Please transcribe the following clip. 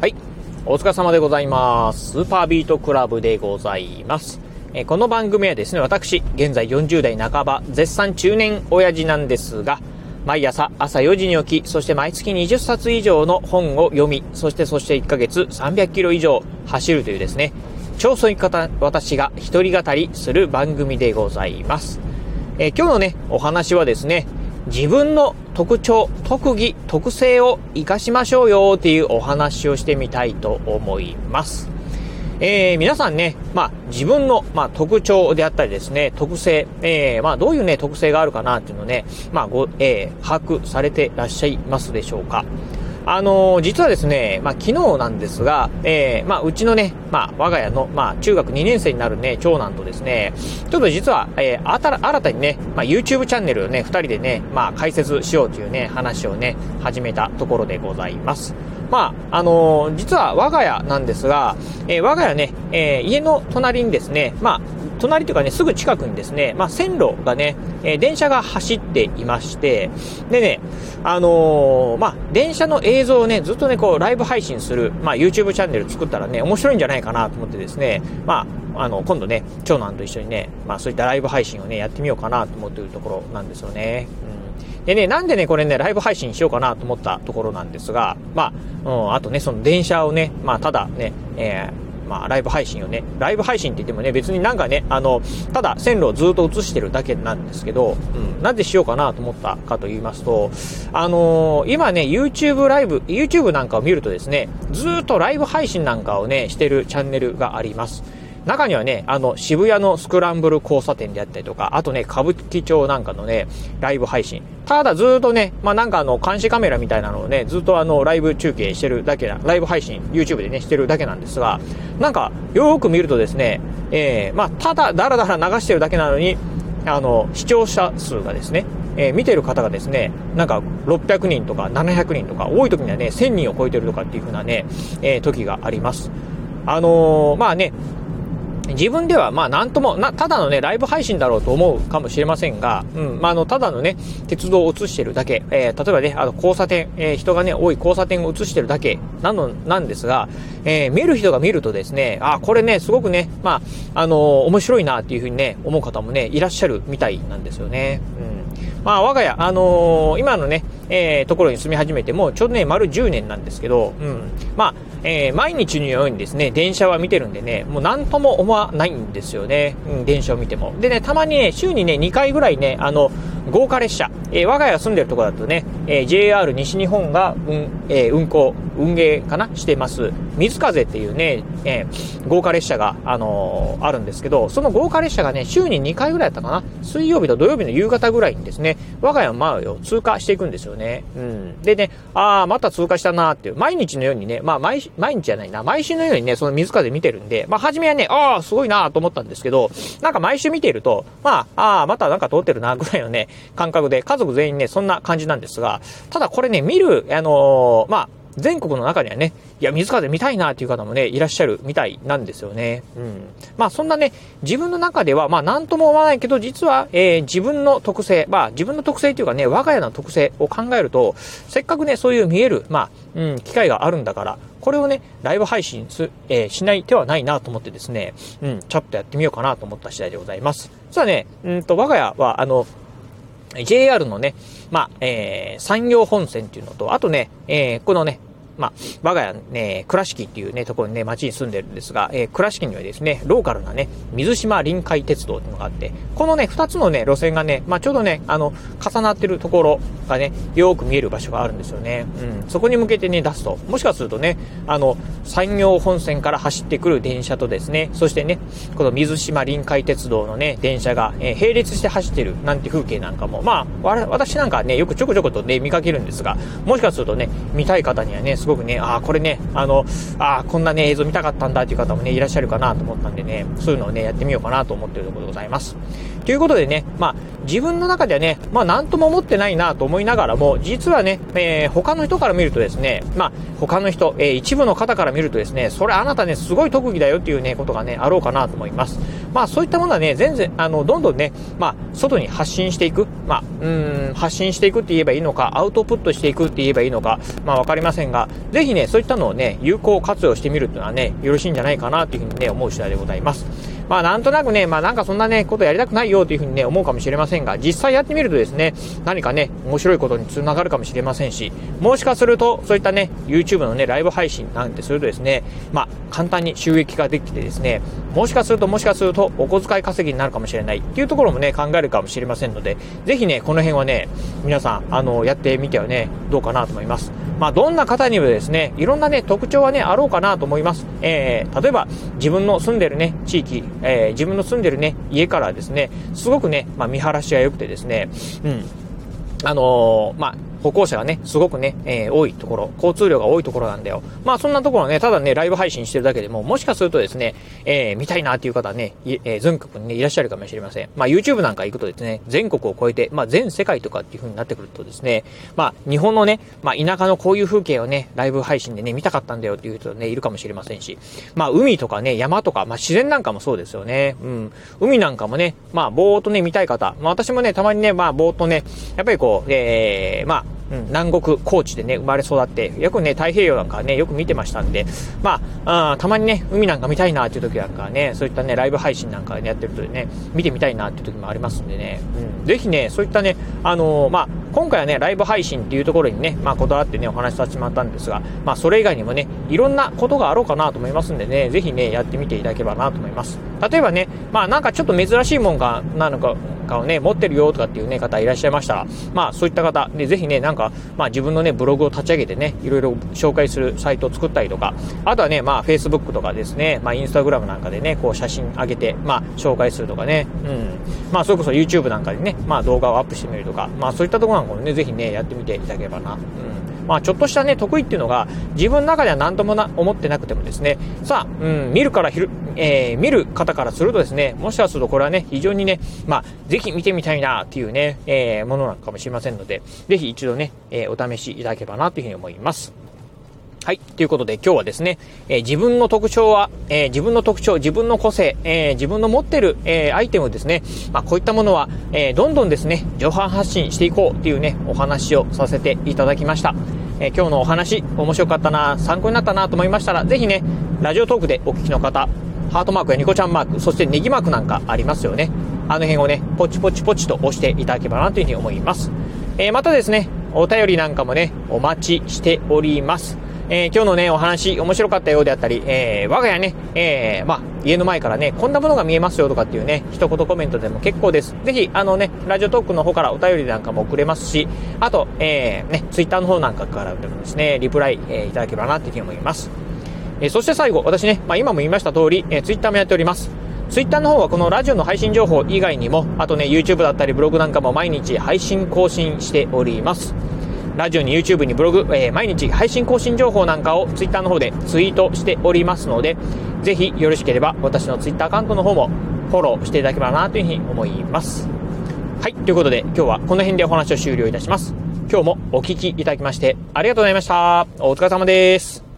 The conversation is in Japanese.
はい。お疲れ様でございます。スーパービートクラブでございます。えこの番組はですね、私、現在40代半ば、絶賛中年親父なんですが、毎朝朝4時に起き、そして毎月20冊以上の本を読み、そしてそして1ヶ月300キロ以上走るというですね、超そういう方、私が一人語りする番組でございます。え今日のね、お話はですね、自分の特徴、特技、特性を活かしましょうよっていうお話をしてみたいと思います。えー、皆さんね、まあ、自分の、まあ、特徴であったりですね、特性、えー、まあ、どういうね、特性があるかなっていうのをね、まあ、ご、えー、把握されてらっしゃいますでしょうか。あのー、実はですね、まあ、昨日なんですが、えー、まあ、うちのね、まあ、我が家の、まあ、中学2年生になるね、長男とですね、ちょっと実は、えー、あた新たにね、まあ、YouTube チャンネルをね、2人でね、まあ、開設しようというね、話をね、始めたところでございます。まあ、あのー、実は我が家なんですが、えー、我が家ね、えー、家の隣にですね、まあ、隣というかね、すぐ近くにですね、まあ、線路がね、えー、電車が走っていまして、でね、あのー、まあ、電車の映像をね、ずっとね、こう、ライブ配信する、まあ、YouTube チャンネル作ったらね、面白いんじゃないかなと思ってですね、まあ、あの、今度ね、長男と一緒にね、まあ、そういったライブ配信をね、やってみようかなと思っているところなんですよね。うん。でね、なんでね、これね、ライブ配信しようかなと思ったところなんですが、まあ、うん、あとね、その電車をね、まあ、ただね、えーまあ、ライブ配信をね、ライブ配信って言ってもね、別になんかね、あの、ただ線路をずっと映してるだけなんですけど、うん、なんでしようかなと思ったかと言いますと、あのー、今ね、YouTube ライブ、YouTube なんかを見るとですね、ずっとライブ配信なんかをね、してるチャンネルがあります。中にはね、あの、渋谷のスクランブル交差点であったりとか、あとね、歌舞伎町なんかのね、ライブ配信。ただずっとね、まあ、なんかあの、監視カメラみたいなのをね、ずっとあの、ライブ中継してるだけな、ライブ配信、YouTube でね、してるだけなんですが、なんか、よーく見るとですね、えー、まあ、ただ、だらだら流してるだけなのに、あの、視聴者数がですね、えー、見てる方がですね、なんか600人とか700人とか、多い時にはね、1000人を超えてるとかっていう風なね、えー、時があります。あのー、まあね、自分では、まあ、なんとも、な、ただのね、ライブ配信だろうと思うかもしれませんが、うん、まあ、あの、ただのね、鉄道を映してるだけ、えー、例えばね、あの、交差点、えー、人がね、多い交差点を映してるだけ、なの、なんですが、えー、見る人が見るとですね、あ、これね、すごくね、まあ、あの、面白いなっていうふうにね、思う方もね、いらっしゃるみたいなんですよね。うん。まあ、我が家、あの、今のね、えー、ところに住み始めても、ちょうどね、丸10年なんですけど、うん。まあ、えー、毎日のようにですね、電車は見てるんでね、もう何とも思わないんですよね。うん、電車を見ても。でね、たまにね、週にね、2回ぐらいね、あの、豪華列車、えー、我が家住んでるところだとね、えー、JR 西日本が、うん、えー、運行、運営かな？してます。水風っていうね、えー、豪華列車が、あのー、あるんですけど、その豪華列車がね、週に2回ぐらいだったかな？水曜日と土曜日の夕方ぐらいにですね、我が家の前を通過していくんですよね。うん。でね、ああ、また通過したなーっていう、毎日のようにね、まあ毎、毎日じゃないな、毎週のようにね、その水風見てるんで、まあ、初めはね、ああ、すごいなーと思ったんですけど、なんか毎週見ていると、まあ、ああ、またなんか通ってるな、ぐらいのね、感覚で、家族全員ね、そんな感じなんですが、ただこれね、見る、あのー、まあ、全国の中にはね、いや、水風見たいなっていう方もね、いらっしゃるみたいなんですよね。うん。まあ、そんなね、自分の中では、まあ、なんとも思わないけど、実は、えー、自分の特性、まあ、自分の特性っていうかね、我が家の特性を考えると、せっかくね、そういう見える、まあ、うん、機会があるんだから、これをね、ライブ配信す、えー、しない手はないなと思ってですね、うん、ちょっとやってみようかなと思った次第でございます。実はね、うんと、我が家は、あの、JR のね、まあ、えー、産業本線っていうのと、あとね、えー、このね、まあ、我が家ね、倉敷っていうね、ところにね、町に住んでるんですが、えー、倉敷にはですね、ローカルなね、水島臨海鉄道っていうのがあって、このね、二つのね、路線がね、まあ、ちょうどね、あの、重なってるところがね、よく見える場所があるんですよね。うん。そこに向けてね、出すと、もしかするとね、あの、産業本線から走ってくる電車とですね、そしてね、この水島臨海鉄道のね、電車が、えー、並列して走ってるなんて風景なんかも、まあ、私なんかね、よくちょこちょことね、見かけるんですが、もしかするとね、見たい方にはね、すごくね、ああ、これね、あの、ああ、こんなね、映像見たかったんだっていう方もね、いらっしゃるかなと思ったんでね、そういうのをね、やってみようかなと思っているところでございます。ということでね、まあ、自分の中ではね、まあ、なんとも思ってないなと思いながらも、実はね、えー、他の人から見るとですね、まあ、他の人、えー、一部の方から見るとですね、それあなたね、すごい特技だよっていうね、ことがね、あろうかなと思います。まあ、そういったものはね、全然、あの、どんどんね、まあ、外に発信していく、まあ、うん、発信していくって言えばいいのか、アウトプットしていくって言えばいいのか、まあ、わかりませんが、ぜひね、そういったのをね、有効活用してみるっていうのはね、よろしいんじゃないかなというふうにね、思う次第でございます。まあなんとなくね、まあなんかそんなね、ことやりたくないよというふうにね、思うかもしれませんが、実際やってみるとですね、何かね、面白いことにつながるかもしれませんし、もしかすると、そういったね、YouTube のね、ライブ配信なんてするとですね、まあ簡単に収益ができてですね、もしかするともしかするとお小遣い稼ぎになるかもしれないっていうところもね、考えるかもしれませんので、ぜひね、この辺はね、皆さん、あの、やってみてはね、どうかなと思います。まあ、どんな方にもですね、いろんなね、特徴はね、あろうかなと思います。えー、例えば、自分の住んでるね、地域、えー、自分の住んでるね、家からですね、すごくね、まあ、見晴らしが良くてですね、うん。あのー、まあ、歩行者がね、すごくね、えー、多いところ、交通量が多いところなんだよ。まあそんなところね、ただね、ライブ配信してるだけでも、もしかするとですね、えー、見たいなっていう方はね、えー、全国にね、いらっしゃるかもしれません。まあ YouTube なんか行くとですね、全国を超えて、まあ全世界とかっていう風になってくるとですね、まあ日本のね、まあ田舎のこういう風景をね、ライブ配信でね、見たかったんだよっていう人ね、いるかもしれませんし、まあ海とかね、山とか、まあ自然なんかもそうですよね。うん。海なんかもね、まあぼーっとね、見たい方、まあ私もね、たまにね、まあぼーっとね、やっぱりこう、えー、まあ、うん、南国高知でね、生まれ育って、よくね、太平洋なんかね、よく見てましたんで、まあ、あたまにね、海なんか見たいなっていう時なんかね、そういったね、ライブ配信なんかね、やってるとね、見てみたいなっていう時もありますんでね、うん、ぜひね、そういったね、あのー、まあ、今回はね、ライブ配信っていうところにね、まあ、こだわってね、お話しさせてもらったんですが、まあ、それ以外にもね、いろんなことがあろうかなと思いますんでね、ぜひね、やってみていただければなと思います。例えばね、まあ、なんかちょっと珍しいもんが、なのか、かをね、持ってるよとかっていうね、方いらっしゃいました。ら、まあそういった方、で、ぜひね、なんか、まあ自分のね、ブログを立ち上げてね、いろいろ紹介するサイトを作ったりとか、あとはね、まあ Facebook とかですね、まあ Instagram なんかでね、こう写真上げて、まあ紹介するとかね、うん。まあそれこそ YouTube なんかでね、まあ動画をアップしてみるとか、まあそういったところなんかもね、ぜひね、やってみていただければな。うん。まあ、ちょっとしたね、得意っていうのが、自分の中では何ともな思ってなくてもですね、さあ、うん、見るからひる、えー、見る方からするとですね、もしかするとこれはね、非常にね、まあ、ぜひ見てみたいなっていうね、えー、ものなのかもしれませんので、ぜひ一度ね、えー、お試しいただければなというふうに思います。はい。ということで今日はですね、えー、自分の特徴は、えー、自分の特徴、自分の個性、えー、自分の持ってる、えアイテムですね、まあ、こういったものは、えどんどんですね、上半発信していこうっていうね、お話をさせていただきました。え今日のお話、面白かったな、参考になったなと思いましたら、ぜひね、ラジオトークでお聞きの方、ハートマークやニコちゃんマーク、そしてネギマークなんかありますよね。あの辺をね、ポチポチポチと押していただければなというふうに思います。えまたですね、お便りなんかもね、お待ちしております。えー、今日のね、お話、面白かったようであったり、えー、我が家ね、えー、まあ、家の前からね、こんなものが見えますよとかっていうね、一言コメントでも結構です。ぜひ、あのね、ラジオトークの方からお便りなんかも送れますし、あと、えー、ね、ツイッターの方なんかからでもですね、リプライ、えー、いただければなっていうふうに思います。えー、そして最後、私ね、まあ、今も言いました通り、えー、ツイッターもやっております。ツイッターの方はこのラジオの配信情報以外にも、あとね、YouTube だったりブログなんかも毎日配信更新しております。ラジオに YouTube にブログ、えー、毎日配信更新情報なんかを Twitter の方でツイートしておりますので、ぜひよろしければ私の Twitter アカウントの方もフォローしていただければなというふうに思います。はい、ということで今日はこの辺でお話を終了いたします。今日もお聴きいただきましてありがとうございました。お疲れ様です。